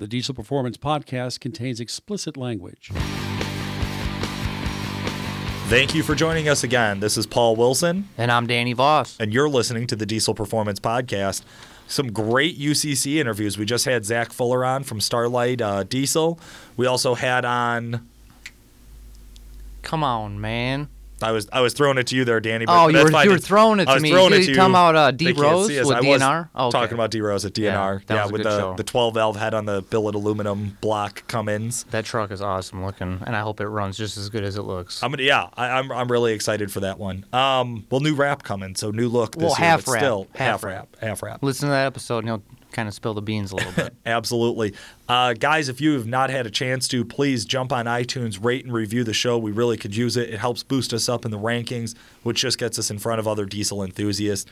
The Diesel Performance Podcast contains explicit language. Thank you for joining us again. This is Paul Wilson, And I'm Danny Voss. and you're listening to the Diesel Performance Podcast. Some great UCC interviews. We just had Zach Fuller on from Starlite uh, Diesel. We also had on. Come on, man. I was I was throwing it to you there, Danny. But Oh, you were- you were throwing it I to was me. Throwing You- it to you talking about, uh, D Rose with I was DNR? Oh, okay. Talking about D Rose at DNR. Yeah, yeah with the show. the 12 valve head on the billet aluminum block come-ins. That truck is awesome looking, and I hope it runs just as good as it looks. I'm gonna, yeah, I, I'm I'm really excited for that one. Um, well, new wrap coming, so new look this Well, year, half wrap. still Half half wrap, half wrap. Listen to that episode, and he'll kind of spill the beans a little bit. Absolutely. Uh, guys, if you have not had a chance to, please jump on iTunes, rate and review the show. We really could use it. It helps boost us up in the rankings, which just gets us in front of other diesel enthusiasts.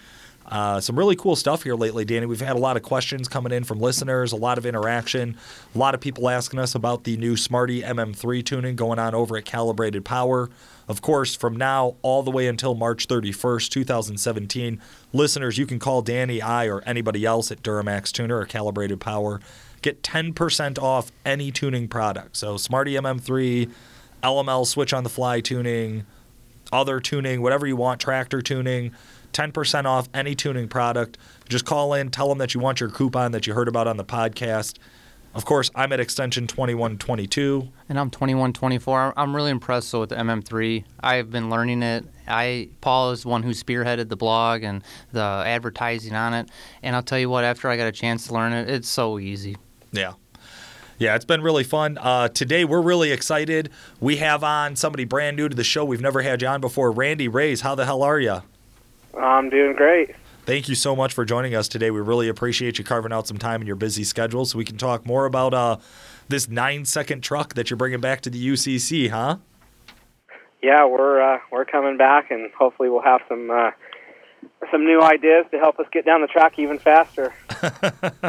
Uh, some really cool stuff here lately, Danny. We've had a lot of questions coming in from listeners, a lot of interaction, a lot of people asking us about the new Smarty MM3 tuning going on over at Calibrated Power. Of course, from now all the way until March 31st, 2017, listeners, you can call Danny, I, or anybody else at Duramax Tuner or Calibrated Power. Get 10% off any tuning product. So, Smarty MM3, LML switch on the fly tuning, other tuning, whatever you want, tractor tuning, 10% off any tuning product. Just call in, tell them that you want your coupon that you heard about on the podcast. Of course, I'm at extension 2122. and I'm 2124. I'm really impressed with the MM3. I've been learning it. I Paul is the one who spearheaded the blog and the advertising on it. And I'll tell you what, after I got a chance to learn it, it's so easy. Yeah. Yeah, it's been really fun. Uh, today, we're really excited. We have on somebody brand new to the show. We've never had you on before. Randy Reyes, how the hell are you? I'm doing great. Thank you so much for joining us today. We really appreciate you carving out some time in your busy schedule so we can talk more about uh, this nine second truck that you're bringing back to the UCC, huh? Yeah, we're uh, we're coming back, and hopefully we'll have some uh, some new ideas to help us get down the track even faster.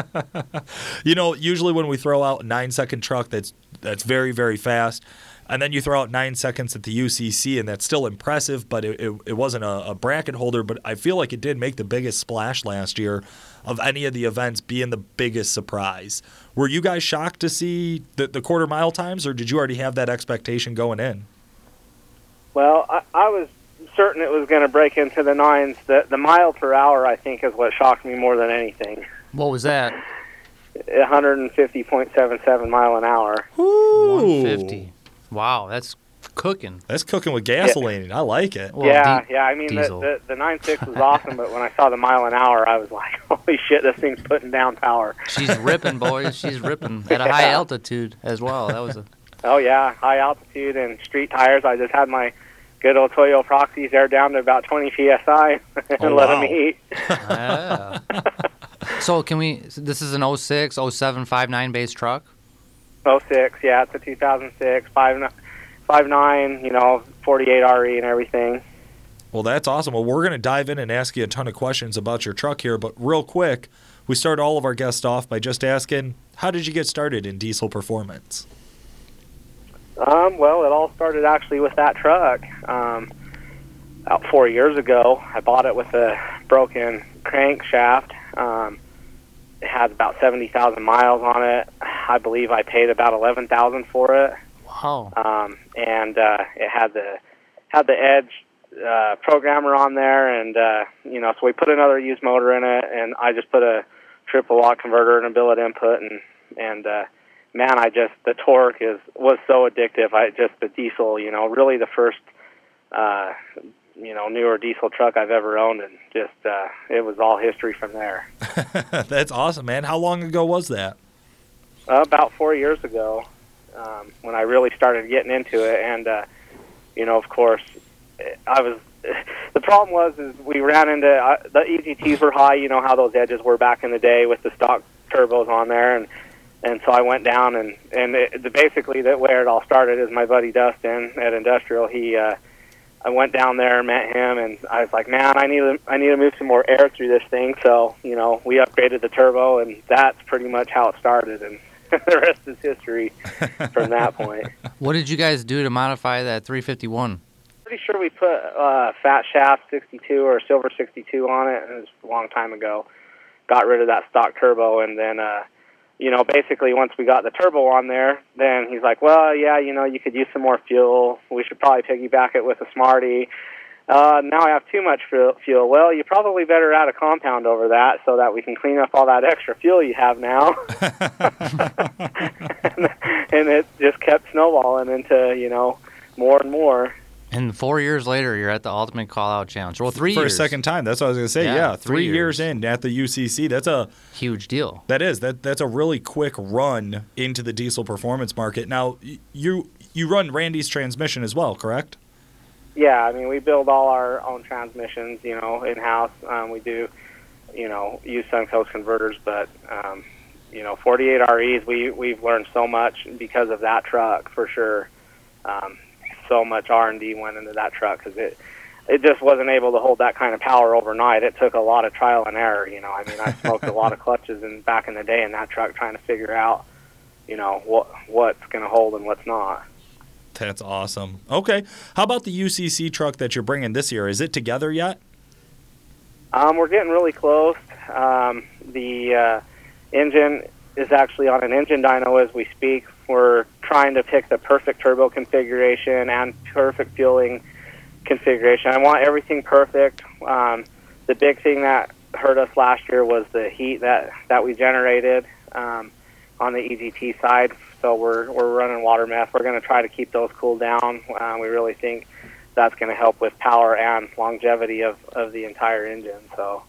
You know, usually when we throw out a nine second truck that's that's very very fast, and then you throw out nine seconds at the UCC, and that's still impressive, but it, it, it wasn't a, a bracket holder. But I feel like it did make the biggest splash last year of any of the events being the biggest surprise. Were you guys shocked to see the, the quarter mile times, or did you already have that expectation going in? Well, I, I was certain it was going to break into the nines. The the mile per hour, I think, is what shocked me more than anything. What was that? 150.77 mile an hour. 150. Wow, that's cooking. That's cooking with gasoline. I like it. Well, yeah, di- yeah. I mean, the, diesel. the the nine six was awesome, but when I saw the mile an hour, I was like, "Holy shit, this thing's putting down power!" She's ripping, boys. She's ripping at a high altitude as well. That was a Oh yeah, high altitude and street tires. I just had my good old Toyo Proxes air down to about 20 psi and Oh, let wow. them eat. yeah. so can we? so This is an 06, 07, 59 base truck. 06, yeah, it's a 2006 five five nine, you know, 48 RE and everything. Well, that's awesome. Well, we're going to dive in and ask you a ton of questions about your truck here, but real quick, we start all of our guests off by just asking, how did you get started in diesel performance? Um, well, it all started actually with that truck. Um, about four years ago, I bought it with a broken crankshaft. Um, it had about 70,000 miles on it. I believe I paid about 11,000 for it. Wow. um, and uh, it had the had the Edge uh, programmer on there, and uh, you know, so we put another used motor in it, and I just put a triple lock converter and a billet input, and and uh, man, I just the torque is was so addictive. I just the diesel, you know, really the first. Uh, you know, newer diesel truck I've ever owned, and just uh, it was all history from there. that's awesome, man. How long ago was that? Uh, about four years ago, um, when I really started getting into it, and uh, you know, of course, I was. The problem was is we ran into uh, the EGTs were high. You know how those edges were back in the day with the stock turbos on there, and and so I went down and and it, the, basically that where it all started is my buddy Dustin at Industrial. He uh, I went down there, and met him, and I was like, man, I need to I need to move some more air through this thing. So you know, we upgraded the turbo, and that's pretty much how it started, and the rest is history from that point. What did you guys do to modify that 351? Pretty sure we put uh, Fat Shaft 62 or Silver 62 on it, and it was a long time ago. Got rid of that stock turbo, and then uh, you know, basically once we got the turbo on there, then he's like, well, yeah, you know, you could use some more fuel. We should probably piggyback it with a Smarty. Uh, now I have too much fuel. Well, you probably better add a compound over that so that we can clean up all that extra fuel you have now. and, and it just kept snowballing into, you know, more and more. And four years later, you're at the Ultimate Call Out Challenge. Well, three for years. a second time. That's what I was gonna say. Yeah, Yeah, three three, years. years. in at the UCC. That's a Huge deal. that is that that's a really quick run into the diesel performance market. Now you you run Randy's transmission as well, correct? Yeah, I mean, we build all our own transmissions, you know, in house. Um, we do, you know, use Suncoast converters, but um, you know, 48 REs. We we've learned so much because of that truck for sure. Um, so much R and D went into that truck because it it just wasn't able to hold that kind of power overnight. It took a lot of trial and error. You know, I mean, I smoked a lot of clutches and back in the day in that truck trying to figure out, you know, what what's going to hold and what's not. That's awesome. Okay, how about the UCC truck that you're bringing this year? Is it together yet? Um, we're getting really close. Um, the uh, engine is actually on an engine dyno as we speak. We're trying to pick the perfect turbo configuration and perfect fueling configuration. I want everything perfect. Um, the big thing that hurt us last year was the heat that, that we generated um, on the EGT side. So we're we're running water meth. We're going to try to keep those cooled down. Uh, we really think that's going to help with power and longevity of, of the entire engine. So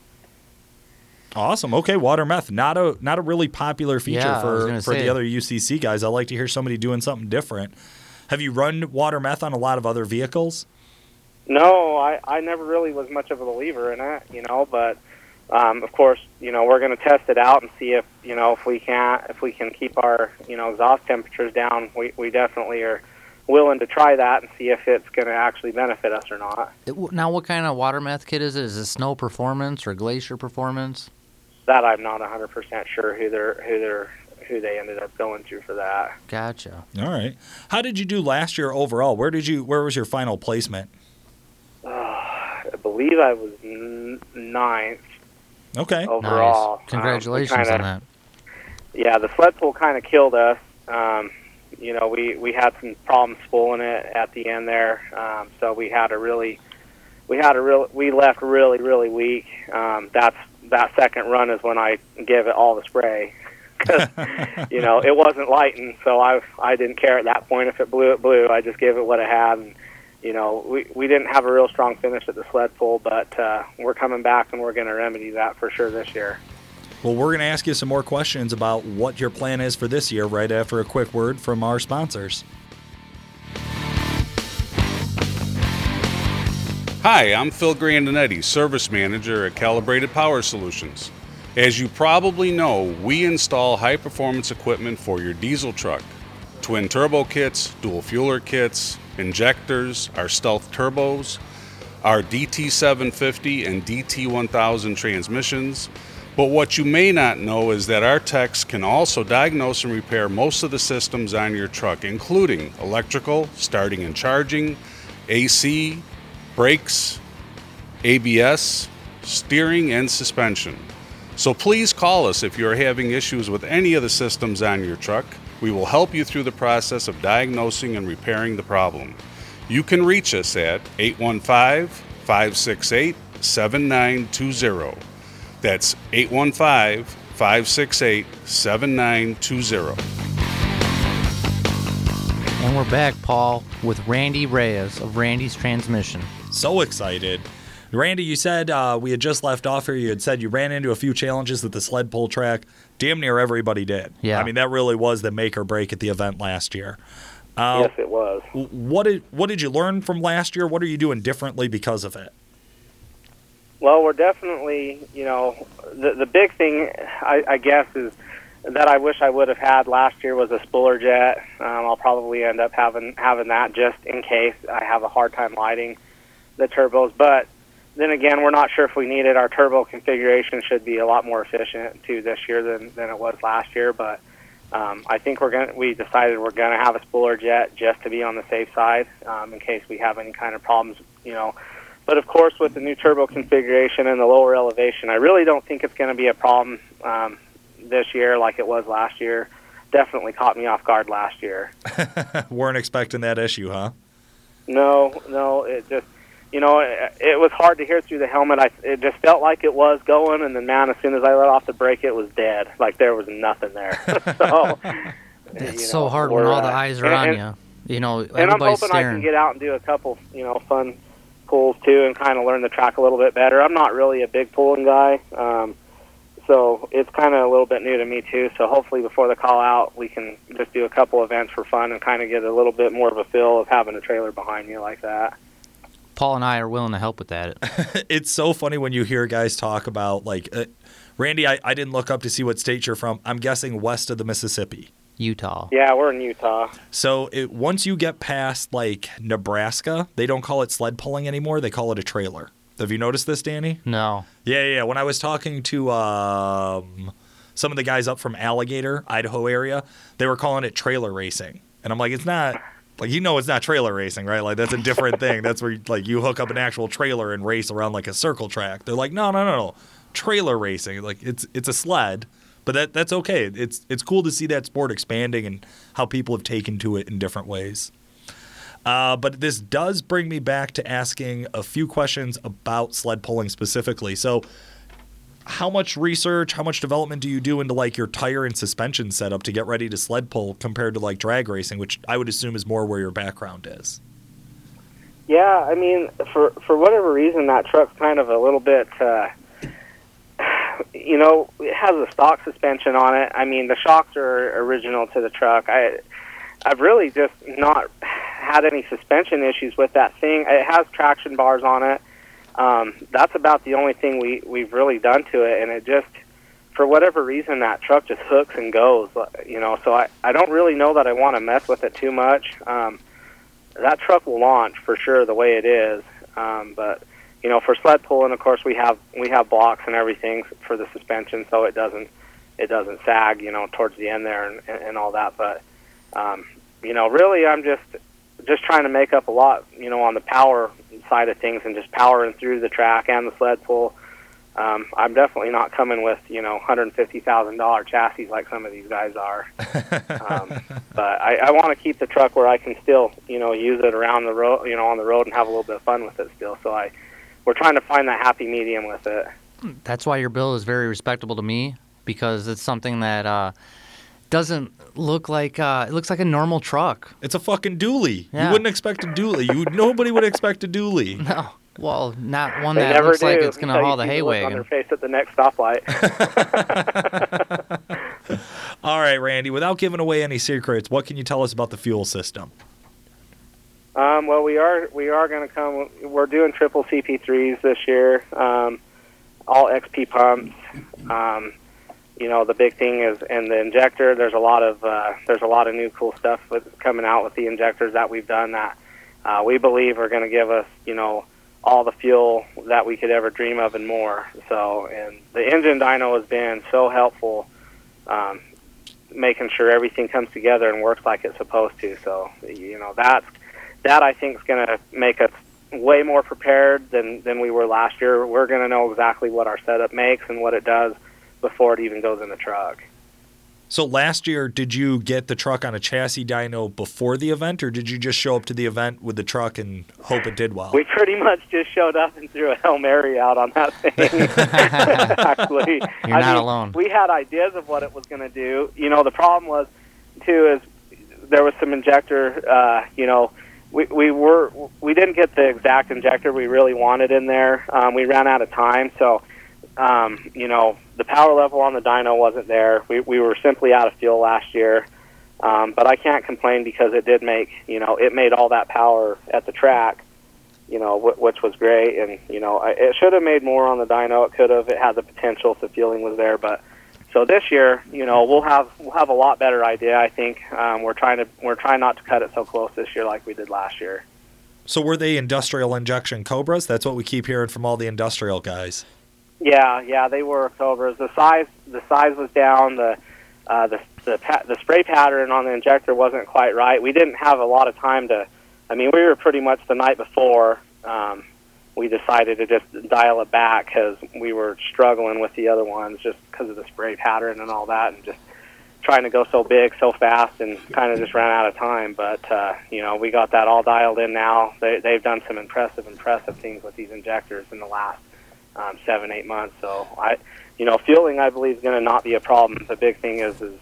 Awesome. Okay, water meth not a not a really popular feature Yeah, for for say. the other UCC guys. I like to hear somebody doing something different. Have you run water meth on a lot of other vehicles? no, I I never really was much of a believer in it, you know. But um, of course, you know, we're going to test it out and see if you know if we can if we can keep our you know exhaust temperatures down. We we definitely are willing to try that and see if it's going to actually benefit us or not. Now, what kind of water meth kit is it? Is it Snow Performance or Glacier Performance? That I'm not 100% sure who they're who they're who they ended up going through for that. Gotcha. All right. How did you do last year overall? Where did you where was your final placement? Uh, I believe I was n- ninth Okay. overall. Nice. Congratulations Um, kinda- on that. yeah, the sled pull kind of killed us. Um, you know, we we had some problems spooling it at the end there, um, so we had to really, we had to real, we left really really weak. Um, that's that second run is when I gave it all the spray. Cause, you know, it wasn't lighting, so I I didn't care at that point if it blew, it blew. I just gave it what I had, and you know, we we didn't have a real strong finish at the sled pull, but uh, we're coming back and we're going to remedy that for sure this year. Well, we're going to ask you some more questions about what your plan is for this year right after a quick word from our sponsors. Hi, I'm Phil Grandinetti, Service Manager at Calibrated Power Solutions. As you probably know, we install high performance equipment for your diesel truck. Twin turbo kits, dual fueler kits, injectors, our stealth turbos, our DT750 and DT1000 transmissions. But what you may not know is that our techs can also diagnose and repair most of the systems on your truck, including electrical, starting and charging, AC, brakes, ABS, steering, and suspension. So please call us if you're having issues with any of the systems on your truck. We will help you through the process of diagnosing and repairing the problem. You can reach us at 815 568 7920. That's 815 568 7920. And we're back, Paul, with Randy Reyes of Randy's Transmission. So excited. Randy, you said uh, we had just left off here. You had said you ran into a few challenges with the sled pull track. Damn near everybody did. Yeah. I mean, that really was the make or break at the event last year. Uh, yes, it was. What did what did you learn from last year? What are you doing differently because of it? Well, we're definitely, you know, the the big thing, I, I guess, is that I wish I would have had last year was a spooler jet. Um, I'll probably end up having having that just in case I have a hard time lighting the turbos. But then again, we're not sure if we need it. Our turbo configuration should be a lot more efficient too this year than than it was last year. But um, I think we're going. to We decided we're going to have a spooler jet just to be on the safe side um, in case we have any kind of problems. You know. But of course, with the new turbo configuration and the lower elevation, I really don't think it's going to be a problem. Um, this year like it was last year definitely caught me off guard last year. Weren't expecting that issue, huh? No, no, it just you know it, it was hard to hear through the helmet. I it just felt like it was going, and then man, as soon as I let off the brake, it was dead. Like there was nothing there. so It's you so hard when we're, all the eyes are and- on and- you. You know, and I'm everybody's hoping I can get out and do a couple, you know, fun pulls too, and kind of learn the track a little bit better. I'm not really a big pulling guy, um, so it's kind of a little bit new to me too. So hopefully, before the call out, we can just do a couple events for fun and kind of get a little bit more of a feel of having a trailer behind you like that. Paul and I are willing to help with that. it's so funny when you hear guys talk about like uh, Randy. I, I didn't look up to see what state you're from. I'm guessing west of the Mississippi. Utah. Yeah, we're in Utah. So it, once you get past like Nebraska, they don't call it sled pulling anymore. They call it a trailer. Have you noticed this, Danny? No. Yeah, yeah. yeah. When I was talking to um, some of the guys up from Alligator, Idaho area, they were calling it trailer racing, and I'm like, it's not. Like you know, it's not trailer racing, right? Like that's a different thing. That's where like you hook up an actual trailer and race around like a circle track. They're like, no, no, no, no, trailer racing. Like it's it's a sled, but that that's okay. It's it's cool to see that sport expanding and how people have taken to it in different ways. Uh, but this does bring me back to asking a few questions about sled pulling specifically. So, how much research, how much development do you do into like your tire and suspension setup to get ready to sled pull compared to like drag racing, which I would assume is more where your background is? Yeah, I mean, for for whatever reason, that truck's kind of a little bit, uh, you know, it has a stock suspension on it. I mean, the shocks are original to the truck. I, I've really just not had any suspension issues with that thing. It has traction bars on it. Um, that's about the only thing we we've really done to it, and it just, for whatever reason, that truck just hooks and goes. You know, so I I don't really know that I want to mess with it too much. Um, that truck will launch for sure the way it is. Um, but you know, for sled pulling, of course, we have we have blocks and everything for the suspension, so it doesn't it doesn't sag. You know, towards the end there and, and, and all that. But um, you know, really, I'm just just trying to make up a lot. You know, on the power side of things and just powering through the track and the sled pull. Um, I'm definitely not coming with you know $150,000 chassis like some of these guys are. um, but I, I want to keep the truck where I can still, you know, use it around the road, you know, on the road and have a little bit of fun with it still. So I, we're trying to find that happy medium with it. That's why your bill is very respectable to me because it's something that uh, doesn't look like uh, it looks like a normal truck. It's a fucking dually. Yeah. You wouldn't expect a dually. You nobody would expect a dually. No. Well, not one They that never looks do. like it's going to until haul the hay look on their face at the next stoplight. All right, Randy. Without giving away any secrets, what can you tell us about the fuel system? Um, well, we are we are going to come. We're doing triple CP3s this year. Um, all XP pumps. Um, you know, the big thing is and the injector. There's a lot of uh, there's a lot of new cool stuff with coming out with the injectors that we've done that uh, we believe are going to give us you know all the fuel that we could ever dream of and more. So, and the engine dyno has been so helpful. Um, making sure everything comes together and works like it's supposed to. So, you know, that's that I think is going to make us way more prepared than than we were last year. We're going to know exactly what our setup makes and what it does before it even goes in the truck. So last year, did you get the truck on a chassis dyno before the event, or did you just show up to the event with the truck and hope it did well? We pretty much just showed up and threw a hail mary out on that thing. Actually, You're I not mean, alone. We had ideas of what it was going to do. You know, the problem was too is there was some injector. Uh, you know, we we were we didn't get the exact injector we really wanted in there. Um, we ran out of time, so um, you know the power level on the dyno wasn't there. We we were simply out of fuel last year. Um, but I can't complain because it did make you know it made all that power at the track you know, wh- which was great. And you know, I, it should have made more on the dyno. It could have. It had the potential if the fueling was there. But so this year, you know, we'll have we'll have a lot better idea. I think um, we're trying to we're trying not to cut it so close this year like we did last year. So were they industrial injection Cobras? That's what we keep hearing from all the industrial guys. Yeah, yeah, they were Cobras. The size the size was down. The uh, the the, pa- the spray pattern on the injector wasn't quite right. We didn't have a lot of time to. I mean, we were pretty much the night before. Um, we decided to just dial it back because we were struggling with the other ones just because of the spray pattern and all that, and just trying to go so big so fast and kind of just ran out of time. But uh, you know, we got that all dialed in now. They, they've done some impressive, impressive things with these injectors in the last um, seven, eight months. So I, you know, fueling I believe is going to not be a problem. The big thing is is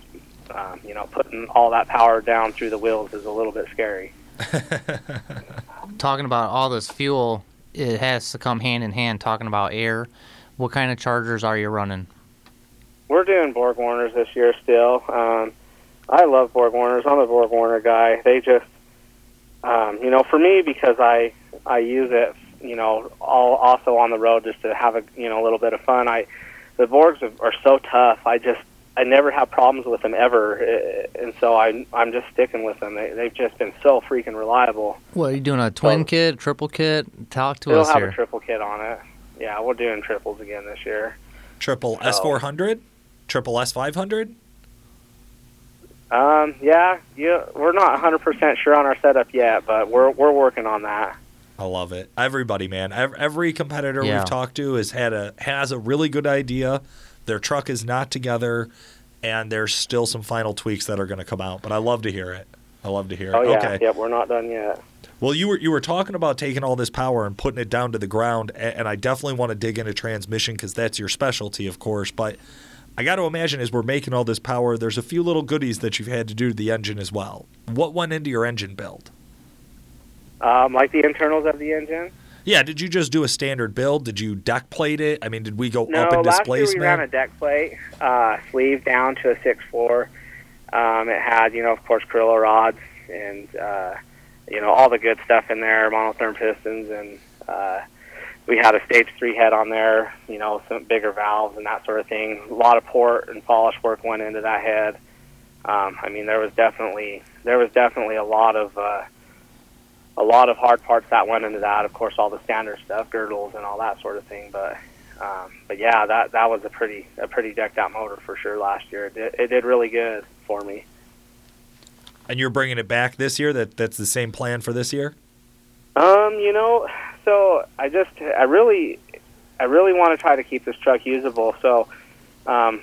um, you know putting all that power down through the wheels is a little bit scary. Talking about all this fuel, it has to come hand in hand. Talking about air, what kind of chargers are you running? We're doing Borg Warners this year still. Um, I love Borg Warners. I'm a Borg Warner guy. They just, um, you know, for me because I I use it, you know, all also on the road just to have a you know a little bit of fun. I the Borgs are, are so tough. I just I never have problems with them ever, eh, and so I I'm just sticking with them. They they've just been so freaking reliable. What are you doing? A twin So- kit, triple kit? Talk to us. here. We'll have a triple kit on it. Yeah, we're doing triples again this year. Triple Oh. S400, triple S500. Um, yeah, yeah, we're not 100% sure on our setup yet, but we're we're working on that. I love it. Everybody, man. Every competitor Yeah. we've talked to has had a has a really good idea. Their truck is not together, and there's still some final tweaks that are going to come out. But I love to hear it. I love to hear it. Oh it. yeah, okay. yep, we're not done yet. Well, you were you were talking about taking all this power and putting it down to the ground, and I definitely want to dig into transmission because that's your specialty, of course. But I got to imagine as we're making all this power, there's a few little goodies that you've had to do to the engine as well. What went into your engine build? Um, like the internals of the engine. Yeah, did you just do a standard build? Did you deck plate it? I mean, did we go No, up in last year we displacement? ran a deck plate, uh, sleeve down to a six four. Um, it had, you know, of course, Carrillo rods and uh, you know all the good stuff in there, monotherm pistons, and uh, we had a stage three head on there. You know, some bigger valves and that sort of thing. A lot of port and polish work went into that head. Um, I mean, there was definitely there was definitely a lot of uh, a lot of hard parts that went into that. Of course, all the standard stuff, girdles and all that sort of thing. But um, but yeah, that that was a pretty a pretty decked out motor for sure last year. It did, it did really good for me. and you're bringing it back this year. That that's the same plan for this year. Um, you know, so I just I really I really want to try to keep this truck usable. So um,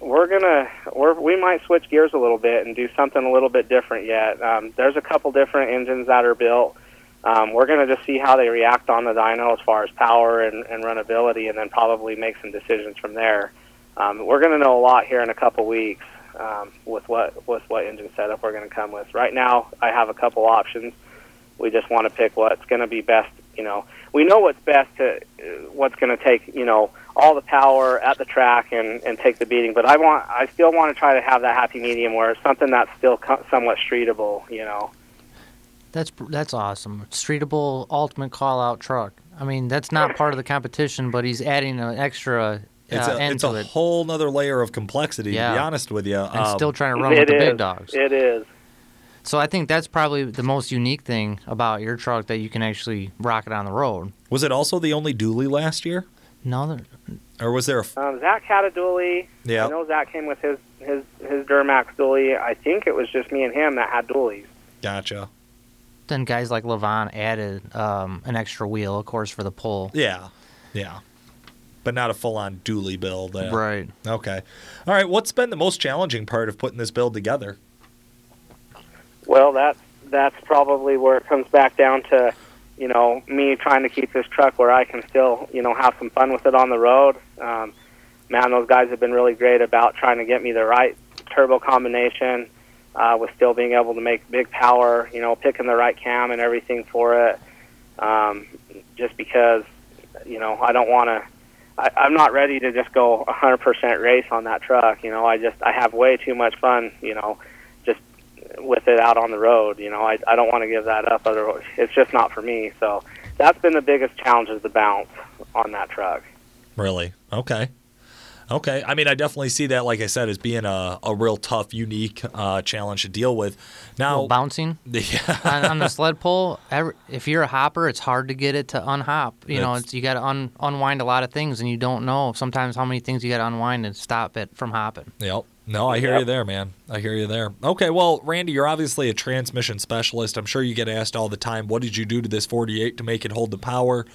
we're gonna we're, we might switch gears a little bit and do something a little bit different yet. Um, there's a couple different engines that are built. Um, we're gonna just see how they react on the dyno as far as power and, and runnability, and then probably make some decisions from there. Um, we're gonna know a lot here in a couple weeks um, with what with what engine setup we're gonna come with. Right now, I have a couple options we just want to pick what's to be best you know we know what's best to what's to take you know all the power at the track and and take the beating but i want i still want to try to have that happy medium where it's something that's still co- somewhat streetable you know That's that's awesome. Streetable ultimate call out truck. I mean, that's not part of the competition, but he's adding an extra uh, It's a end it's to a it, whole nother layer of complexity. yeah. To be honest with you, and Um, still trying to run It with the is. big dogs. it is So I think that's probably the most unique thing about your truck that you can actually rock it on the road. was it also the only dually last year, No, there- or was there a? f- um, zach had a dually Yeah. i know zach came with his his his duramax dually i think it was just me and him that had dualies Gotcha. then guys like Levon added um, an extra wheel, of course, for the pull. Yeah, yeah, but not a full-on dually build. uh, Right. Okay. All right. What's been the most challenging part of putting this build together? Well, that's that's probably where it comes back down to, you know, me trying to keep this truck where I can still, you know, have some fun with it on the road. Um, man, those guys have been really great about trying to get me the right turbo combination, uh, with still being able to make big power. You know, picking the right cam and everything for it. Um, just because, you know, I don't want to. I'm not ready to just go 100% race on that truck. You know, I just I have way too much fun. You know, with it out on the road. You know, I I don't want to give that up. Otherwise, it's just not for me. So that's been the biggest challenge is the bounce on that truck. Really? Okay. Okay. I mean, I definitely see that, like I said, as being a, a real tough, unique uh, challenge to deal with. Now, bouncing yeah, on, on the sled pull. Every, if you're a hopper, it's hard to get it to unhop. You know, it's, you got to un, unwind a lot of things, and you don't know sometimes how many things you got to unwind and stop it from hopping. Yep. No, I hear Yep. you there, man. I hear you there. Okay, well, Randy, you're obviously a transmission specialist. I'm sure you get asked all the time, what did you do to this 48 to make it hold the power?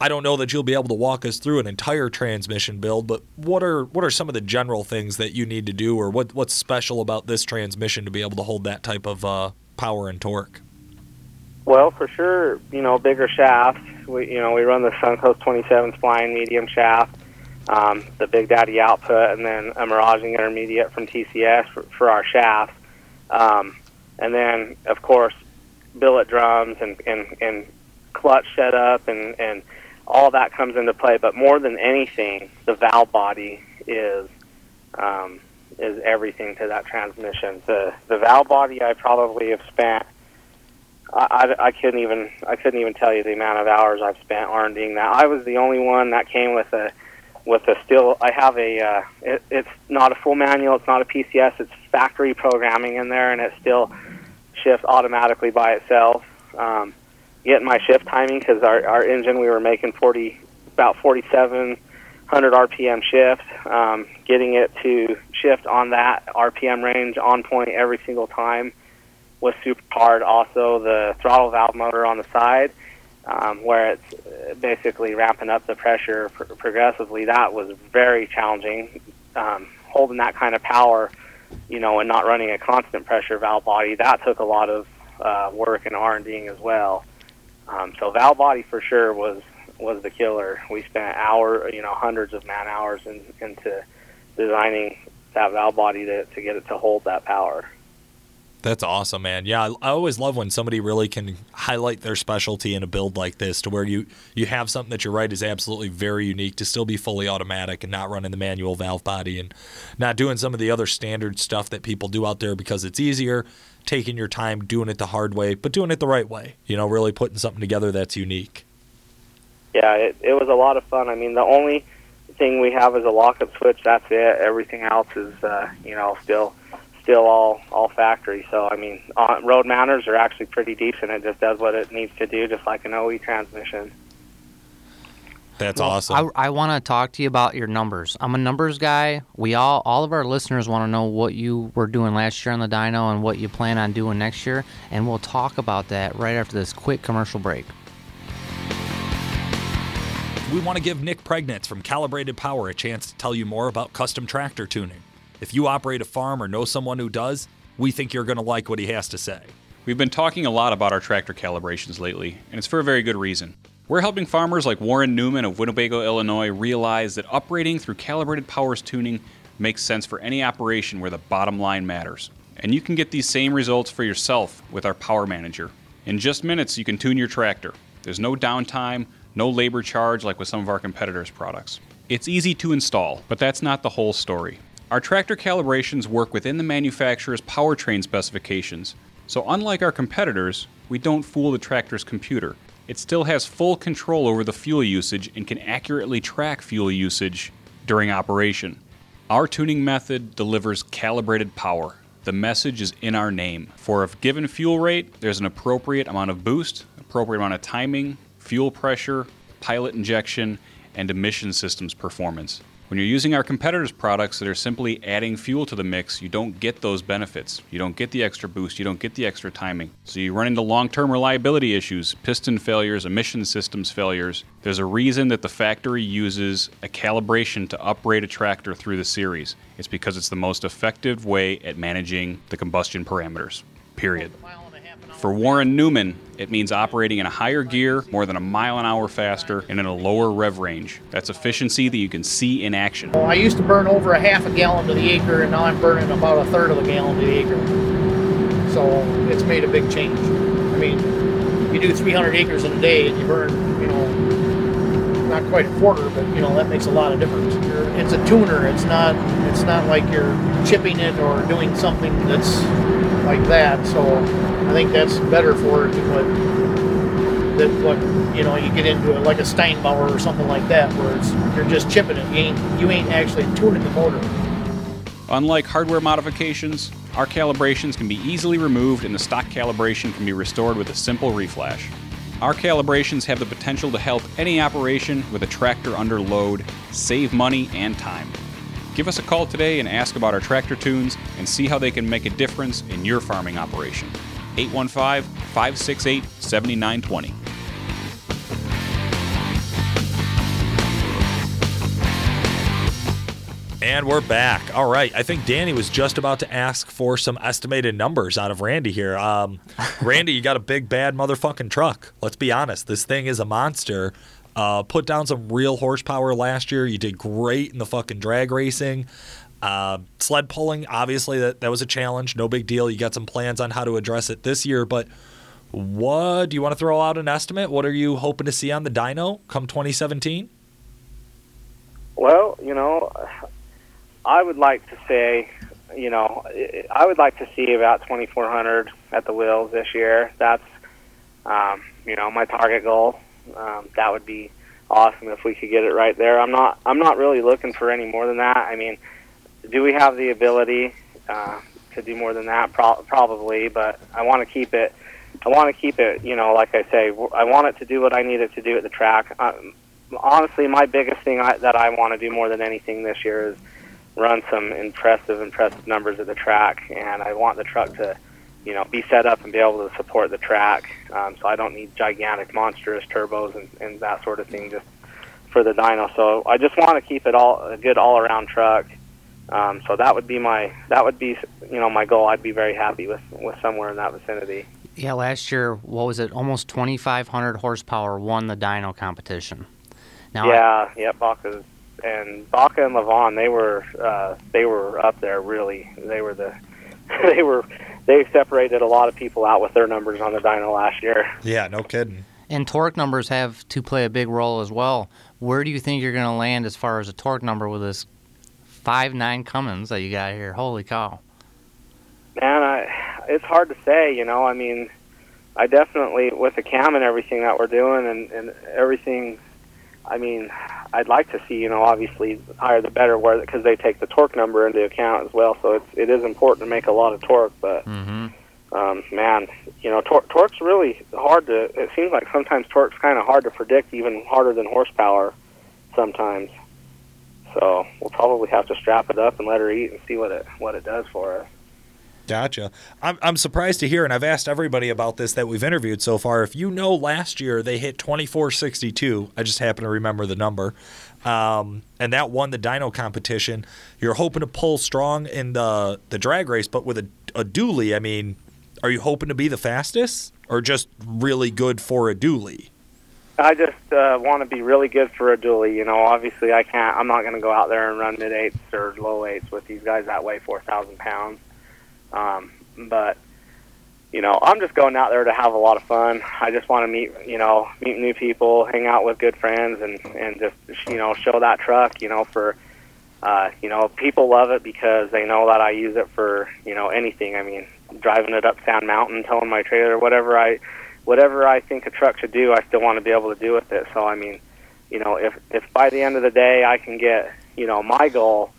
I don't know that you'll be able to walk us through an entire transmission build, but what are what are some of the general things that you need to do, or what what's special about this transmission to be able to hold that type of uh, power and torque? Well, for sure, you know, bigger shafts. We, you know, we run the Suncoast 27 spline medium shaft, um, the Big Daddy output, and then a Miraging intermediate from TCS for, for our shafts. Um, and then, of course, billet drums and, and, and clutch setup and, and all that comes into play. But more than anything, the valve body is um, is everything to that transmission. The the valve body I probably have spent. I, I, I couldn't even I couldn't even tell you the amount of hours I've spent R&Ding that. I was the only one that came with a with a still. I have a. Uh, it, it's not a full manual. It's not a PCS. It's factory programming in there, and it still shifts automatically by itself. Um, getting my shift timing because our, our engine we were making 40 about 4700 RPM shift. Um, getting it to shift on that RPM range on point every single time was super hard. Also, the throttle valve motor on the side, um, where it's basically ramping up the pressure pr- progressively, that was very challenging. Um, holding that kind of power, you know, and not running a constant pressure valve body, that took a lot of uh, work and R and D as well. Um, so valve body for sure was was the killer. We spent hour, you know, hundreds of man hours in, into designing that valve body to, to get it to hold that power. That's awesome, man. Yeah, I, I always love when somebody really can highlight their specialty in a build like this, to where you you have something that you're right is absolutely very unique to still be fully automatic and not running the manual valve body and not doing some of the other standard stuff that people do out there because it's easier, taking your time, doing it the hard way, but doing it the right way. You know, really putting something together that's unique. Yeah, it, it was a lot of fun. I mean, the only thing we have is a lockup switch. That's it. Everything else is, uh, you know, still still all all factory. So I mean, uh, road mounters are actually pretty decent. It just does what it needs to do, just like an OE transmission. That's Well, awesome. I, I want to talk to you about your numbers. I'm a numbers guy. We all, all of our listeners want to know what you were doing last year on the dyno and what you plan on doing next year, and we'll talk about that right after this quick commercial break. We want to give Nick Priegnitz from Calibrated Power a chance to tell you more about custom tractor tuning. If you operate a farm or know someone who does, we think you're going to like what he has to say. We've been talking a lot about our tractor calibrations lately, and it's for a very good reason. We're helping farmers like Warren Newman of Winnebago, Illinois realize that upgrading through calibrated powers tuning makes sense for any operation where the bottom line matters. And you can get these same results for yourself with our Power Manager. In just minutes, you can tune your tractor. There's no downtime, no labor charge like with some of our competitors' products. It's easy to install, but that's not the whole story. Our tractor calibrations work within the manufacturer's powertrain specifications, so unlike our competitors, we don't fool the tractor's computer. It still has full control over the fuel usage and can accurately track fuel usage during operation. Our tuning method delivers calibrated power. The message is in our name. For a given fuel rate, there's an appropriate amount of boost, appropriate amount of timing, fuel pressure, pilot injection, and emission systems performance. When you're using our competitors' products that are simply adding fuel to the mix, you don't get those benefits. You don't get the extra boost, you don't get the extra timing. So you run into long term reliability issues, piston failures, emission systems failures. There's a reason that the factory uses a calibration to upgrade a tractor through the series. It's because it's the most effective way at managing the combustion parameters. Period. For Warren Newman, it means operating in a higher gear, more than a mile an hour faster, and in a lower rev range. That's efficiency that you can see in action. I used to burn over a half a gallon to the acre, and now I'm burning about a third of a gallon to the acre. So it's made a big change. I mean, you do 300 acres in a day, and you burn, you know, not quite a quarter, but you know that makes a lot of difference. It's a tuner. It's not. It's not like you're chipping it or doing something that's like that. So I think that's better for it than what than what you know you get into it like a Steinbauer or something like that, where it's you're just chipping it. You ain't you ain't actually tuning the motor. Unlike hardware modifications, our calibrations can be easily removed and the stock calibration can be restored with a simple reflash. Our calibrations have the potential to help any operation with a tractor under load save money and time. Give us a call today and ask about our tractor tunes and see how they can make a difference in your farming operation. 815 568 7920. And we're back. All right. I think Danny was just about to ask for some estimated numbers out of Randy here. Um, Randy, you got a big, bad motherfucking truck. Let's be honest. This thing is a monster. Uh, put down some real horsepower last year. You did great in the fucking drag racing. Uh, sled pulling, obviously, that, that was a challenge. No big deal. You got some plans on how to address it this year. But what do you want to throw out an estimate? What are you hoping to see on the dyno come 2017? Well, you know, I would like to say, you know, I would like to see about 2,400 at the wheels this year. That's, um, you know, my target goal. Um, that would be awesome if we could get it right there. I'm not, I'm not really looking for any more than that. I mean, do we have the ability uh, to do more than that? Pro- probably, but I want to keep it. I want to keep it. You know, like I say, I want it to do what I need it to do at the track. Um, honestly, my biggest thing I, that I want to do more than anything this year is run some impressive, impressive numbers at the track, and I want the truck to, you know, be set up and be able to support the track. Um, so I don't need gigantic, monstrous turbos and, and that sort of thing just for the dyno. So I just want to keep it all a good all-around truck. Um, so that would be my that would be you know my goal. I'd be very happy with with somewhere in that vicinity. Yeah, last year, what was it? Almost 2,500 horsepower won the dyno competition. Now, yeah, I, yeah, Baca's and Baca and Levon, they were uh, they were up there really. They were the they were they separated a lot of people out with their numbers on the dyno last year. Yeah, no kidding. And torque numbers have to play a big role as well. Where do you think you're going to land as far as a torque number with this five nine Cummins that you got here? Holy cow! Man, I it's hard to say. You know, I mean, I definitely with the cam and everything that we're doing and and everything I mean, I'd like to see, you know, obviously higher the better, where because they take the torque number into account as well. So it's it is important to make a lot of torque, but mm-hmm. um, man, you know, tor- torque's really hard to. It seems like sometimes torque's kind of hard to predict, even harder than horsepower sometimes. So we'll probably have to strap it up and let her eat and see what it what it does for us. Gotcha. I'm, I'm surprised to hear, and I've asked everybody about this that we've interviewed so far. If you know last year they hit 2462, I just happen to remember the number, um, and that won the dyno competition. You're hoping to pull strong in the, the drag race, but with a, a dually, I mean, are you hoping to be the fastest or just really good for a dually? I just uh, want to be really good for a dually. You know, obviously I can't. I'm not going to go out there and run mid eights or low eights with these guys that weigh four thousand pounds. Um, but you know, I'm just going out there to have a lot of fun. I just want to meet, you know, meet new people, hang out with good friends, and and just you know show that truck. You know, for uh, you know, people love it because they know that I use it for you know anything. I mean, driving it up Sand Mountain, towing my trailer, whatever I whatever I think a truck should do, I still want to be able to do with it. So I mean, you know, if if by the end of the day I can get you know my goal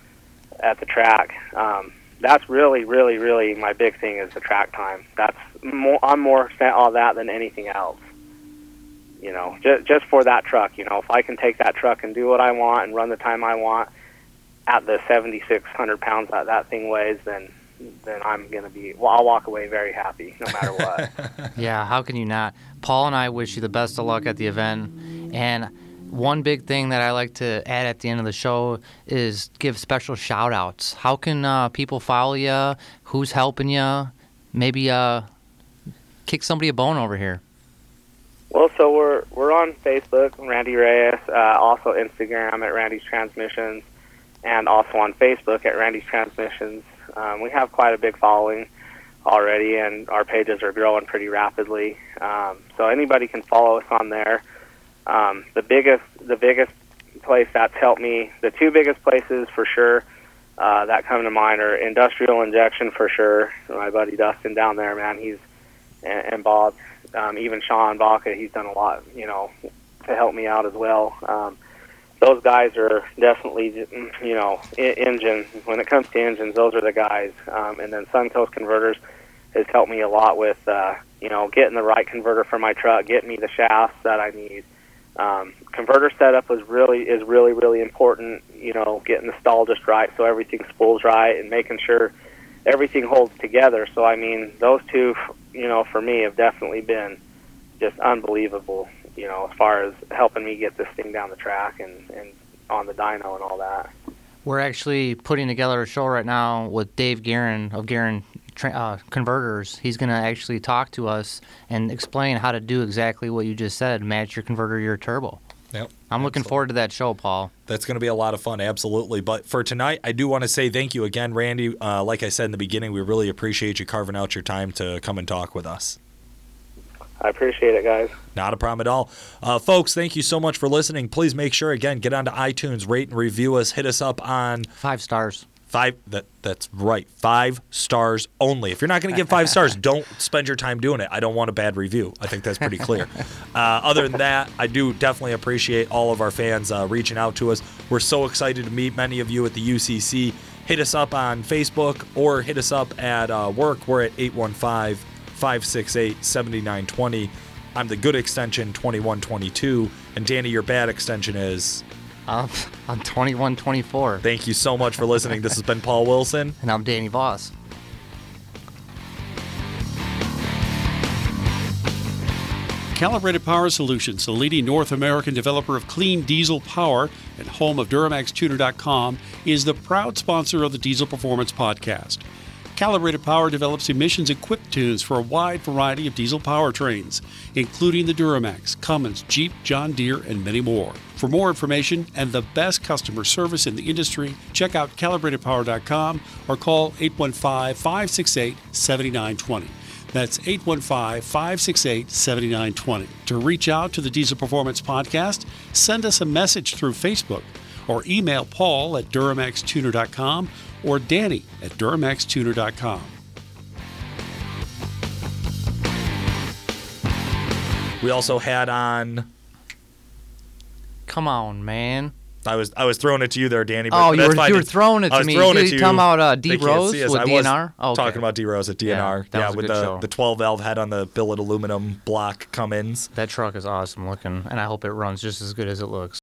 at the track. Um, that's really, really, really my big thing is the track time. That's more. I'm more spent on that than anything else. You know, just just for that truck. You know, if I can take that truck and do what I want and run the time I want at the 7,600 pounds that that thing weighs, then then I'm gonna be. Well, I'll walk away very happy, no matter what. yeah, how can you not? Paul and I wish you the best of luck at the event, and one big thing that I like to add at the end of the show is give special shout outs. How can uh, people follow you? Who's helping you? Maybe uh, kick somebody a bone over here. Well, so we're we're on Facebook, Randy Reyes, uh, also Instagram at Randy's Transmissions, and also on Facebook at Randy's Transmissions. Um, we have quite a big following already, and our pages are growing pretty rapidly. Um, so anybody can follow us on there. Um, the biggest the biggest place that's helped me, the two biggest places for sure uh, that come to mind are industrial injection for sure. My buddy Dustin down there, man, he's and, and Bob, um, even Sean Baca, he's done a lot, you know, to help me out as well. Um, those guys are definitely, you know, engine. When it comes to engines, those are the guys. Um, and then Suncoast Converters has helped me a lot with, uh, you know, getting the right converter for my truck, getting me the shafts that I need, um, converter setup was really is really really important. You know, getting the stall just right so everything spools right and making sure everything holds together. So I mean, those two, you know, for me have definitely been just unbelievable. You know, as far as helping me get this thing down the track and and on the dyno and all that. We're actually putting together a show right now with Dave Goerend of Goerend Tra- uh, Converters. He's going to actually talk to us and explain how to do exactly what you just said match your converter to your turbo. Yep. I'm looking Absolutely. forward to that show, Paul. That's going to be a lot of fun, absolutely. But for tonight, I do want to say thank you again, Randy. Uh, like I said in the beginning, we really appreciate you carving out your time to come and talk with us. I appreciate it, guys. Not a problem at all. Uh, folks, thank you so much for listening. Please make sure, again, get onto iTunes, rate and review us. Hit us up on Five stars. Five. That That's right. Five stars only. If you're not going to give five stars, don't spend your time doing it. I don't want a bad review. I think that's pretty clear. uh, other than that, I do definitely appreciate all of our fans uh, reaching out to us. We're so excited to meet many of you at the UCC. Hit us up on Facebook or hit us up at uh, work. We're at 815 568 7920. I'm the good extension 2122. And Danny, your bad extension is. I'm, I'm 2124. Thank you so much for listening. This has been Paul Wilson. And I'm Danny Voss. Calibrated Power Solutions, the leading North American developer of clean diesel power and home of DuramaxTuner.com, is the proud sponsor of the Diesel Performance Podcast. Calibrated Power develops emissions equipped tunes for a wide variety of diesel powertrains, including the Duramax, Cummins, Jeep, John Deere, and many more. For more information and the best customer service in the industry, check out calibratedpower.com or call 815 568 7920. That's 815 568 7920. To reach out to the Diesel Performance Podcast, send us a message through Facebook or email Paul at DuramaxTuner.com or Danny at DuramaxTuner.com. We also had on. Come on, man. I was I was throwing it to you there, Danny. But Oh, but you that's were- fine. you were throwing it I to was me. Throwing You- it to you you. talking about, uh, D They can't Rose see us. with I was DNR? Oh, okay. Talking about D Rose at DNR. Yeah, that was a with good the show. the 12 valve head on the billet aluminum block Cummins. That truck is awesome looking, and I hope it runs just as good as it looks.